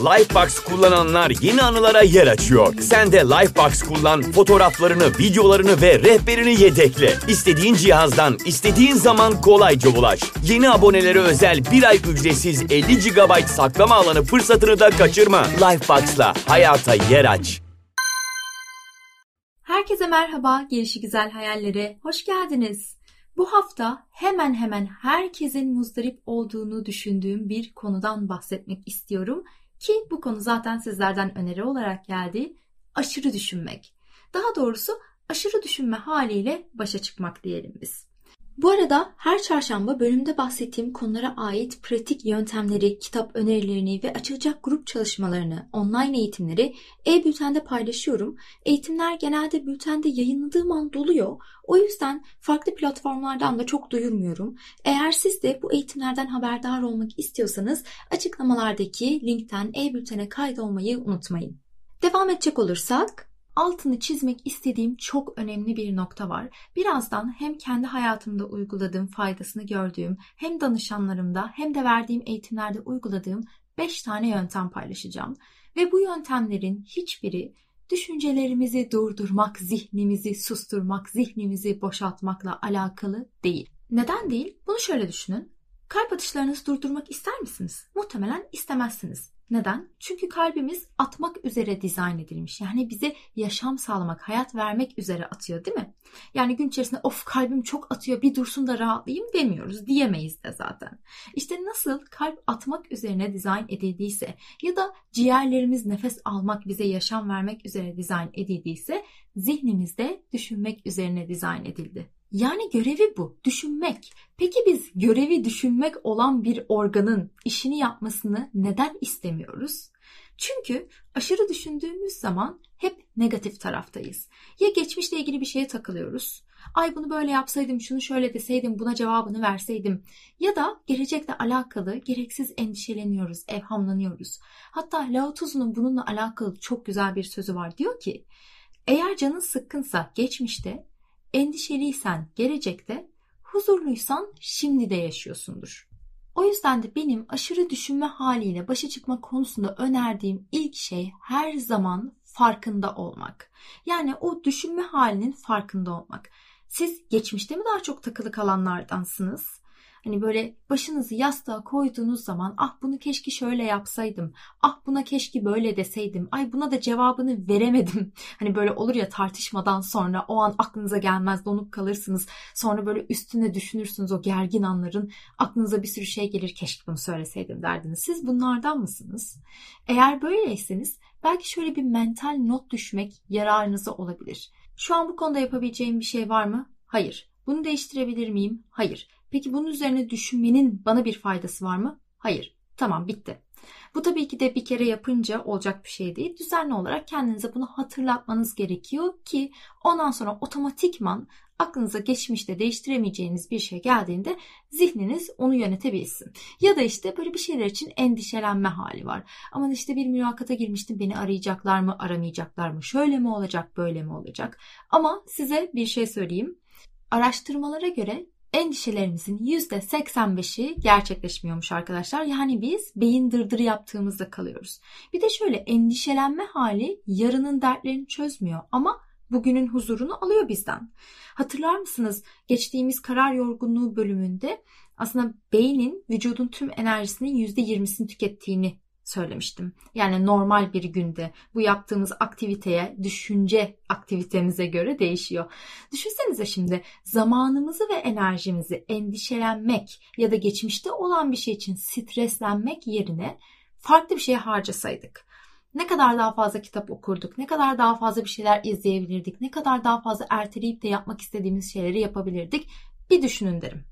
Lifebox kullananlar yeni anılara yer açıyor. Sen de Lifebox kullan, fotoğraflarını, videolarını ve rehberini yedekle. İstediğin cihazdan, istediğin zaman kolayca ulaş. Yeni abonelere özel bir ay ücretsiz 50 GB saklama alanı fırsatını da kaçırma. Lifebox'la hayata yer aç. Herkese merhaba, gelişi güzel hayallere hoş geldiniz. Bu hafta hemen hemen herkesin muzdarip olduğunu düşündüğüm bir konudan bahsetmek istiyorum ki bu konu zaten sizlerden öneri olarak geldi. Aşırı düşünmek. Daha doğrusu aşırı düşünme haliyle başa çıkmak diyelim biz. Bu arada her çarşamba bölümde bahsettiğim konulara ait pratik yöntemleri, kitap önerilerini ve açılacak grup çalışmalarını, online eğitimleri e-bültende paylaşıyorum. Eğitimler genelde bültende yayınladığım an doluyor. O yüzden farklı platformlardan da çok duyurmuyorum. Eğer siz de bu eğitimlerden haberdar olmak istiyorsanız açıklamalardaki linkten e-bültene kaydolmayı unutmayın. Devam edecek olursak altını çizmek istediğim çok önemli bir nokta var. Birazdan hem kendi hayatımda uyguladığım faydasını gördüğüm hem danışanlarımda hem de verdiğim eğitimlerde uyguladığım 5 tane yöntem paylaşacağım. Ve bu yöntemlerin hiçbiri düşüncelerimizi durdurmak, zihnimizi susturmak, zihnimizi boşaltmakla alakalı değil. Neden değil? Bunu şöyle düşünün. Kalp atışlarınızı durdurmak ister misiniz? Muhtemelen istemezsiniz. Neden? Çünkü kalbimiz atmak üzere dizayn edilmiş. Yani bize yaşam sağlamak, hayat vermek üzere atıyor değil mi? Yani gün içerisinde of kalbim çok atıyor bir dursun da rahatlayayım demiyoruz. Diyemeyiz de zaten. İşte nasıl kalp atmak üzerine dizayn edildiyse ya da ciğerlerimiz nefes almak, bize yaşam vermek üzere dizayn edildiyse zihnimizde düşünmek üzerine dizayn edildi. Yani görevi bu, düşünmek. Peki biz görevi düşünmek olan bir organın işini yapmasını neden istemiyoruz? Çünkü aşırı düşündüğümüz zaman hep negatif taraftayız. Ya geçmişle ilgili bir şeye takılıyoruz. Ay bunu böyle yapsaydım, şunu şöyle deseydim, buna cevabını verseydim. Ya da gelecekle alakalı gereksiz endişeleniyoruz, evhamlanıyoruz. Hatta Lao Tzu'nun bununla alakalı çok güzel bir sözü var. Diyor ki, eğer canın sıkkınsa geçmişte, endişeliysen gelecekte, huzurluysan şimdi de yaşıyorsundur. O yüzden de benim aşırı düşünme haliyle başa çıkma konusunda önerdiğim ilk şey her zaman farkında olmak. Yani o düşünme halinin farkında olmak. Siz geçmişte mi daha çok takılı kalanlardansınız? Hani böyle başınızı yastığa koyduğunuz zaman ah bunu keşke şöyle yapsaydım. Ah buna keşke böyle deseydim. Ay buna da cevabını veremedim. Hani böyle olur ya tartışmadan sonra o an aklınıza gelmez donup kalırsınız. Sonra böyle üstüne düşünürsünüz o gergin anların. Aklınıza bir sürü şey gelir keşke bunu söyleseydim derdiniz. Siz bunlardan mısınız? Eğer böyleyseniz belki şöyle bir mental not düşmek yararınıza olabilir. Şu an bu konuda yapabileceğim bir şey var mı? Hayır. Bunu değiştirebilir miyim? Hayır. Peki bunun üzerine düşünmenin bana bir faydası var mı? Hayır. Tamam bitti. Bu tabii ki de bir kere yapınca olacak bir şey değil. Düzenli olarak kendinize bunu hatırlatmanız gerekiyor ki ondan sonra otomatikman aklınıza geçmişte değiştiremeyeceğiniz bir şey geldiğinde zihniniz onu yönetebilsin. Ya da işte böyle bir şeyler için endişelenme hali var. Aman işte bir mülakata girmiştim beni arayacaklar mı aramayacaklar mı şöyle mi olacak böyle mi olacak. Ama size bir şey söyleyeyim. Araştırmalara göre endişelerimizin %85'i gerçekleşmiyormuş arkadaşlar. Yani biz beyin dırdırı yaptığımızda kalıyoruz. Bir de şöyle endişelenme hali yarının dertlerini çözmüyor ama bugünün huzurunu alıyor bizden. Hatırlar mısınız geçtiğimiz karar yorgunluğu bölümünde aslında beynin vücudun tüm enerjisinin %20'sini tükettiğini söylemiştim. Yani normal bir günde bu yaptığımız aktiviteye, düşünce aktivitemize göre değişiyor. Düşünsenize şimdi zamanımızı ve enerjimizi endişelenmek ya da geçmişte olan bir şey için streslenmek yerine farklı bir şeye harcasaydık. Ne kadar daha fazla kitap okurduk, ne kadar daha fazla bir şeyler izleyebilirdik, ne kadar daha fazla erteleyip de yapmak istediğimiz şeyleri yapabilirdik. Bir düşünün derim.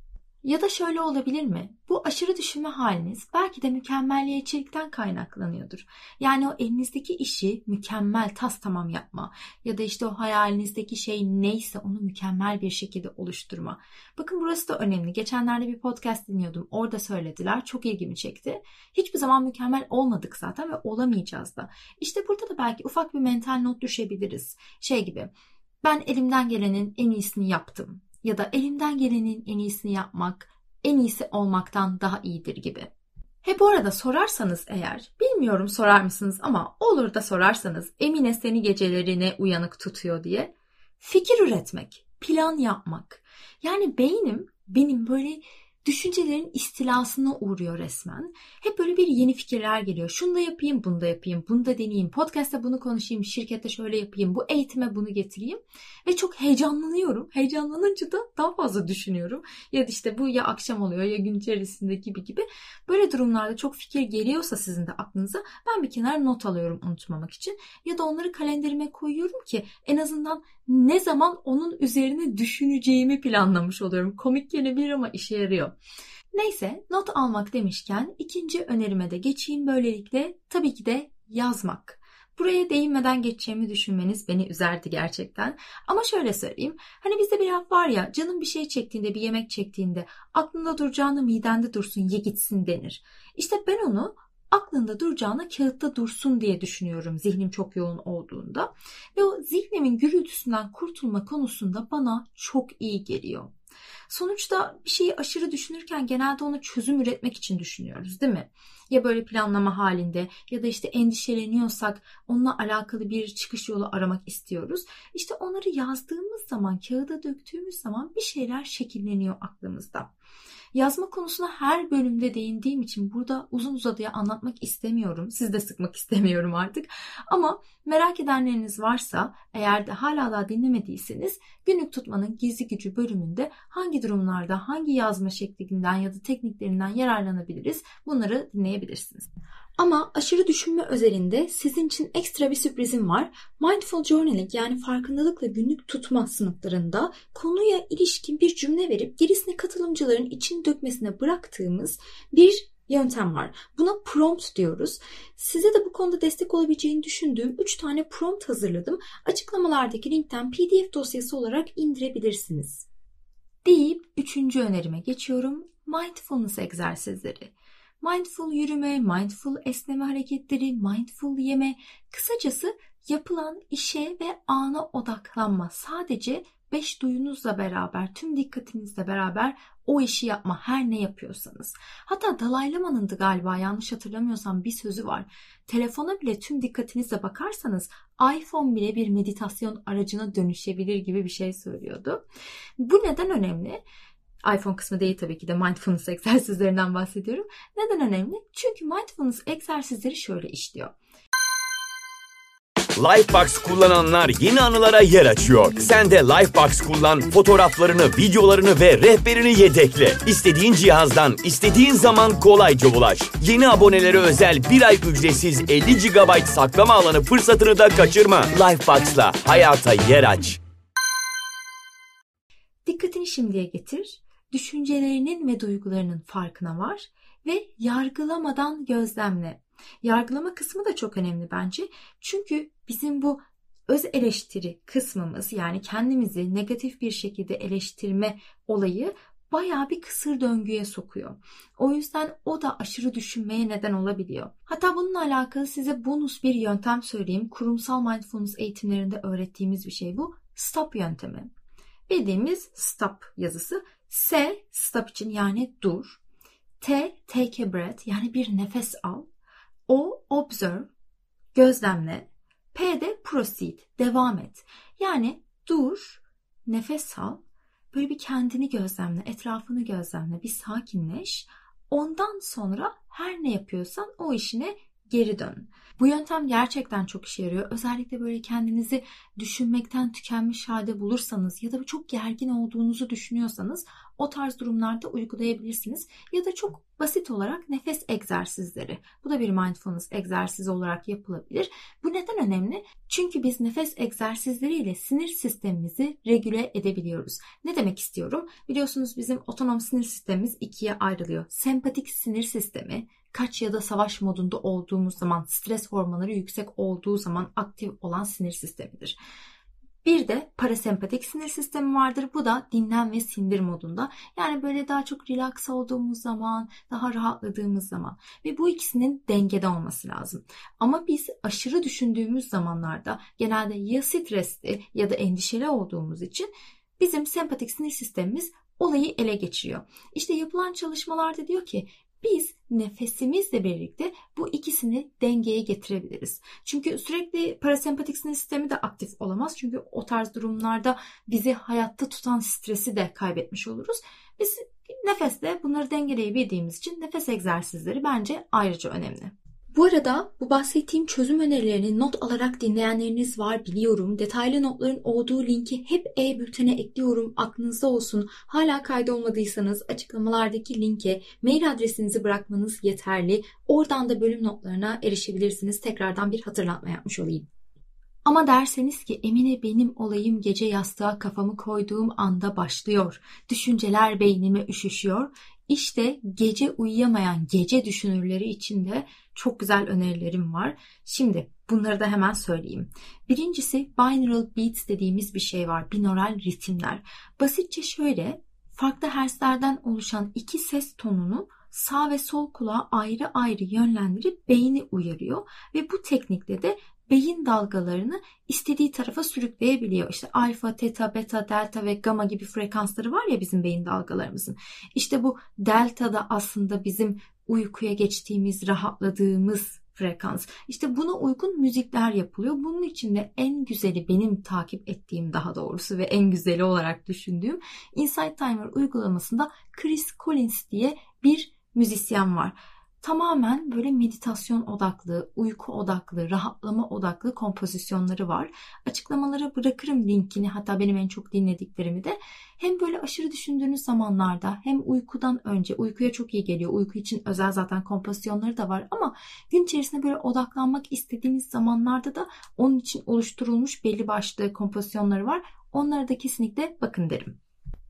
Ya da şöyle olabilir mi? Bu aşırı düşünme haliniz belki de mükemmelliyetçilikten kaynaklanıyordur. Yani o elinizdeki işi mükemmel tas tamam yapma ya da işte o hayalinizdeki şey neyse onu mükemmel bir şekilde oluşturma. Bakın burası da önemli. Geçenlerde bir podcast dinliyordum. Orada söylediler. Çok ilgimi çekti. Hiçbir zaman mükemmel olmadık zaten ve olamayacağız da. İşte burada da belki ufak bir mental not düşebiliriz. Şey gibi ben elimden gelenin en iyisini yaptım ya da elimden gelenin en iyisini yapmak en iyisi olmaktan daha iyidir gibi. He bu arada sorarsanız eğer, bilmiyorum sorar mısınız ama olur da sorarsanız Emine seni gecelerine uyanık tutuyor diye fikir üretmek, plan yapmak. Yani beynim benim böyle düşüncelerin istilasına uğruyor resmen. Hep böyle bir yeni fikirler geliyor. Şunu da yapayım, bunu da yapayım, bunu da deneyeyim, podcast'ta bunu konuşayım, şirkette şöyle yapayım, bu eğitime bunu getireyim. Ve çok heyecanlanıyorum. Heyecanlanınca da daha fazla düşünüyorum. Ya işte bu ya akşam oluyor ya gün içerisinde gibi gibi. Böyle durumlarda çok fikir geliyorsa sizin de aklınıza ben bir kenara not alıyorum unutmamak için. Ya da onları kalenderime koyuyorum ki en azından ne zaman onun üzerine düşüneceğimi planlamış oluyorum. Komik gelebilir ama işe yarıyor. Neyse not almak demişken ikinci önerime de geçeyim böylelikle tabii ki de yazmak. Buraya değinmeden geçeceğimi düşünmeniz beni üzerdi gerçekten. Ama şöyle söyleyeyim. Hani bizde bir laf var ya canın bir şey çektiğinde bir yemek çektiğinde aklında duracağını midende dursun ye gitsin denir. İşte ben onu aklında duracağına kağıtta dursun diye düşünüyorum zihnim çok yoğun olduğunda. Ve o zihnimin gürültüsünden kurtulma konusunda bana çok iyi geliyor. Sonuçta bir şeyi aşırı düşünürken genelde ona çözüm üretmek için düşünüyoruz değil mi? Ya böyle planlama halinde ya da işte endişeleniyorsak onunla alakalı bir çıkış yolu aramak istiyoruz. İşte onları yazdığımız zaman, kağıda döktüğümüz zaman bir şeyler şekilleniyor aklımızda. Yazma konusuna her bölümde değindiğim için burada uzun uzadıya anlatmak istemiyorum. Siz de sıkmak istemiyorum artık. Ama merak edenleriniz varsa eğer de hala daha dinlemediyseniz günlük tutmanın gizli gücü bölümünde hangi durumlarda hangi yazma şeklinden ya da tekniklerinden yararlanabiliriz bunları dinleyebilirsiniz. Ama aşırı düşünme özelinde sizin için ekstra bir sürprizim var. Mindful Journaling yani farkındalıkla günlük tutma sınıflarında konuya ilişkin bir cümle verip gerisini katılımcıların için dökmesine bıraktığımız bir yöntem var. Buna prompt diyoruz. Size de bu konuda destek olabileceğini düşündüğüm 3 tane prompt hazırladım. Açıklamalardaki linkten PDF dosyası olarak indirebilirsiniz. Deyip üçüncü önerime geçiyorum. Mindfulness egzersizleri. Mindful yürüme, mindful esneme hareketleri, mindful yeme, kısacası yapılan işe ve ana odaklanma. Sadece beş duyunuzla beraber, tüm dikkatinizle beraber o işi yapma her ne yapıyorsanız. Hatta Dalai Lama'nın da galiba yanlış hatırlamıyorsam bir sözü var. Telefona bile tüm dikkatinizle bakarsanız iPhone bile bir meditasyon aracına dönüşebilir gibi bir şey söylüyordu. Bu neden önemli? iPhone kısmı değil tabii ki de mindfulness egzersizlerinden bahsediyorum. Neden önemli? Çünkü mindfulness egzersizleri şöyle işliyor. Lifebox kullananlar yeni anılara yer açıyor. Sen de Lifebox kullan, fotoğraflarını, videolarını ve rehberini yedekle. İstediğin cihazdan, istediğin zaman kolayca ulaş. Yeni abonelere özel bir ay ücretsiz 50 GB saklama alanı fırsatını da kaçırma. Lifebox'la hayata yer aç. Dikkatini şimdiye getir düşüncelerinin ve duygularının farkına var ve yargılamadan gözlemle. Yargılama kısmı da çok önemli bence. Çünkü bizim bu öz eleştiri kısmımız yani kendimizi negatif bir şekilde eleştirme olayı bayağı bir kısır döngüye sokuyor. O yüzden o da aşırı düşünmeye neden olabiliyor. Hatta bununla alakalı size bonus bir yöntem söyleyeyim. Kurumsal mindfulness eğitimlerinde öğrettiğimiz bir şey bu. Stop yöntemi. Bildiğimiz stop yazısı S stop için yani dur. T take a breath yani bir nefes al. O observe gözlemle. P de proceed devam et. Yani dur, nefes al. Böyle bir kendini gözlemle, etrafını gözlemle, bir sakinleş. Ondan sonra her ne yapıyorsan o işine geri dön. Bu yöntem gerçekten çok işe yarıyor. Özellikle böyle kendinizi düşünmekten tükenmiş halde bulursanız ya da çok gergin olduğunuzu düşünüyorsanız o tarz durumlarda uygulayabilirsiniz. Ya da çok basit olarak nefes egzersizleri. Bu da bir mindfulness egzersizi olarak yapılabilir. Bu neden önemli? Çünkü biz nefes egzersizleriyle sinir sistemimizi regüle edebiliyoruz. Ne demek istiyorum? Biliyorsunuz bizim otonom sinir sistemimiz ikiye ayrılıyor. Sempatik sinir sistemi kaç ya da savaş modunda olduğumuz zaman, stres hormonları yüksek olduğu zaman aktif olan sinir sistemidir. Bir de parasempatik sinir sistemi vardır. Bu da dinlen ve sindir modunda. Yani böyle daha çok relax olduğumuz zaman, daha rahatladığımız zaman. Ve bu ikisinin dengede olması lazım. Ama biz aşırı düşündüğümüz zamanlarda genelde ya stresli ya da endişeli olduğumuz için bizim sempatik sinir sistemimiz olayı ele geçiriyor. İşte yapılan çalışmalarda diyor ki Biz nefesimizle birlikte bu ikisini dengeye getirebiliriz. Çünkü sürekli parasempatik sinir sistemi de aktif olamaz. Çünkü o tarz durumlarda bizi hayatta tutan stresi de kaybetmiş oluruz. Biz nefesle bunları dengeleyebildiğimiz için nefes egzersizleri bence ayrıca önemli. Bu arada bu bahsettiğim çözüm önerilerini not alarak dinleyenleriniz var biliyorum. Detaylı notların olduğu linki hep e-bültene ekliyorum. Aklınızda olsun. Hala kaydolmadıysanız açıklamalardaki linke mail adresinizi bırakmanız yeterli. Oradan da bölüm notlarına erişebilirsiniz. Tekrardan bir hatırlatma yapmış olayım. Ama derseniz ki Emine benim olayım gece yastığa kafamı koyduğum anda başlıyor. Düşünceler beynime üşüşüyor. İşte gece uyuyamayan gece düşünürleri için de çok güzel önerilerim var. Şimdi bunları da hemen söyleyeyim. Birincisi binaural beats dediğimiz bir şey var. Binaural ritimler. Basitçe şöyle farklı herslerden oluşan iki ses tonunu sağ ve sol kulağa ayrı ayrı yönlendirip beyni uyarıyor ve bu teknikle de beyin dalgalarını istediği tarafa sürükleyebiliyor. İşte alfa, teta, beta, delta ve gamma gibi frekansları var ya bizim beyin dalgalarımızın. İşte bu delta da aslında bizim uykuya geçtiğimiz, rahatladığımız frekans. İşte buna uygun müzikler yapılıyor. Bunun içinde en güzeli benim takip ettiğim daha doğrusu ve en güzeli olarak düşündüğüm Insight Timer uygulamasında Chris Collins diye bir müzisyen var tamamen böyle meditasyon odaklı, uyku odaklı, rahatlama odaklı kompozisyonları var. Açıklamalara bırakırım linkini hatta benim en çok dinlediklerimi de. Hem böyle aşırı düşündüğünüz zamanlarda hem uykudan önce uykuya çok iyi geliyor. Uyku için özel zaten kompozisyonları da var ama gün içerisinde böyle odaklanmak istediğiniz zamanlarda da onun için oluşturulmuş belli başlı kompozisyonları var. Onlara da kesinlikle bakın derim.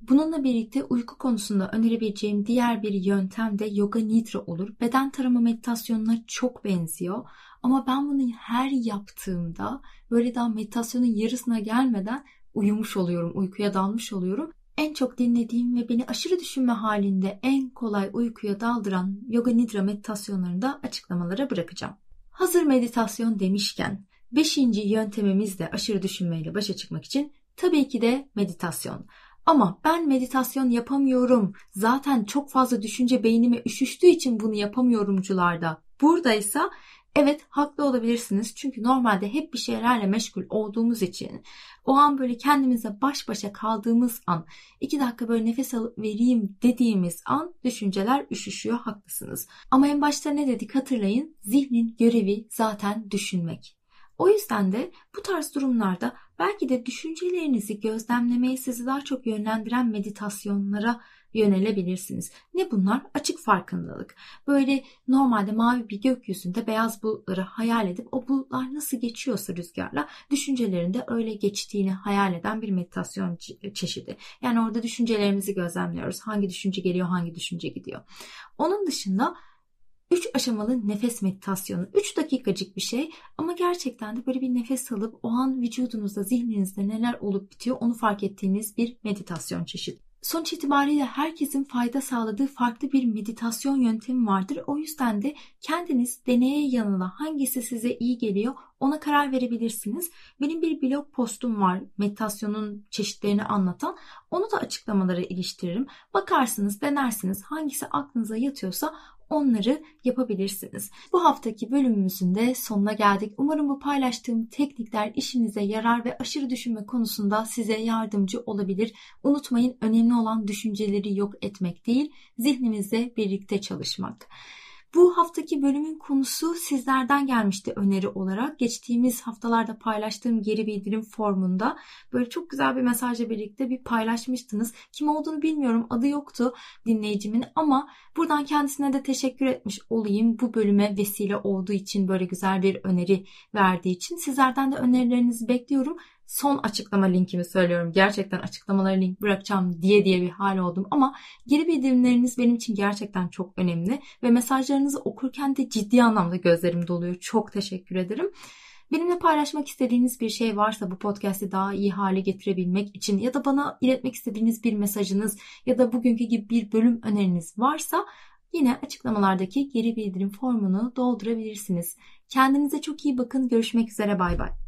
Bununla birlikte uyku konusunda önerebileceğim diğer bir yöntem de yoga nidra olur. Beden tarama meditasyonuna çok benziyor. Ama ben bunu her yaptığımda böyle daha meditasyonun yarısına gelmeden uyumuş oluyorum, uykuya dalmış oluyorum. En çok dinlediğim ve beni aşırı düşünme halinde en kolay uykuya daldıran yoga nidra meditasyonlarını da açıklamalara bırakacağım. Hazır meditasyon demişken beşinci yöntemimiz de aşırı düşünmeyle başa çıkmak için tabii ki de meditasyon. Ama ben meditasyon yapamıyorum. Zaten çok fazla düşünce beynime üşüştüğü için bunu yapamıyorumcularda. Buradaysa evet haklı olabilirsiniz. Çünkü normalde hep bir şeylerle meşgul olduğumuz için o an böyle kendimize baş başa kaldığımız an iki dakika böyle nefes alıp vereyim dediğimiz an düşünceler üşüşüyor haklısınız. Ama en başta ne dedik hatırlayın zihnin görevi zaten düşünmek. O yüzden de bu tarz durumlarda belki de düşüncelerinizi gözlemlemeye sizi daha çok yönlendiren meditasyonlara yönelebilirsiniz. Ne bunlar? Açık farkındalık. Böyle normalde mavi bir gökyüzünde beyaz bulutları hayal edip o bulutlar nasıl geçiyorsa rüzgarla düşüncelerinde öyle geçtiğini hayal eden bir meditasyon çeşidi. Yani orada düşüncelerimizi gözlemliyoruz. Hangi düşünce geliyor, hangi düşünce gidiyor. Onun dışında 3 aşamalı nefes meditasyonu. 3 dakikacık bir şey ama gerçekten de böyle bir nefes alıp o an vücudunuzda, zihninizde neler olup bitiyor onu fark ettiğiniz bir meditasyon çeşidi. Sonuç itibariyle herkesin fayda sağladığı farklı bir meditasyon yöntemi vardır. O yüzden de kendiniz deneye yanına hangisi size iyi geliyor ona karar verebilirsiniz. Benim bir blog postum var meditasyonun çeşitlerini anlatan. Onu da açıklamalara iliştiririm. Bakarsınız, denersiniz hangisi aklınıza yatıyorsa onları yapabilirsiniz. Bu haftaki bölümümüzün de sonuna geldik. Umarım bu paylaştığım teknikler işinize yarar ve aşırı düşünme konusunda size yardımcı olabilir. Unutmayın önemli olan düşünceleri yok etmek değil, zihnimizle birlikte çalışmak. Bu haftaki bölümün konusu sizlerden gelmişti öneri olarak. Geçtiğimiz haftalarda paylaştığım geri bildirim formunda böyle çok güzel bir mesajla birlikte bir paylaşmıştınız. Kim olduğunu bilmiyorum. Adı yoktu dinleyicimin ama buradan kendisine de teşekkür etmiş olayım. Bu bölüme vesile olduğu için böyle güzel bir öneri verdiği için sizlerden de önerilerinizi bekliyorum son açıklama linkimi söylüyorum. Gerçekten açıklamalara link bırakacağım diye diye bir hal oldum ama geri bildirimleriniz benim için gerçekten çok önemli ve mesajlarınızı okurken de ciddi anlamda gözlerim doluyor. Çok teşekkür ederim. Benimle paylaşmak istediğiniz bir şey varsa bu podcast'i daha iyi hale getirebilmek için ya da bana iletmek istediğiniz bir mesajınız ya da bugünkü gibi bir bölüm öneriniz varsa yine açıklamalardaki geri bildirim formunu doldurabilirsiniz. Kendinize çok iyi bakın. Görüşmek üzere. Bay bay.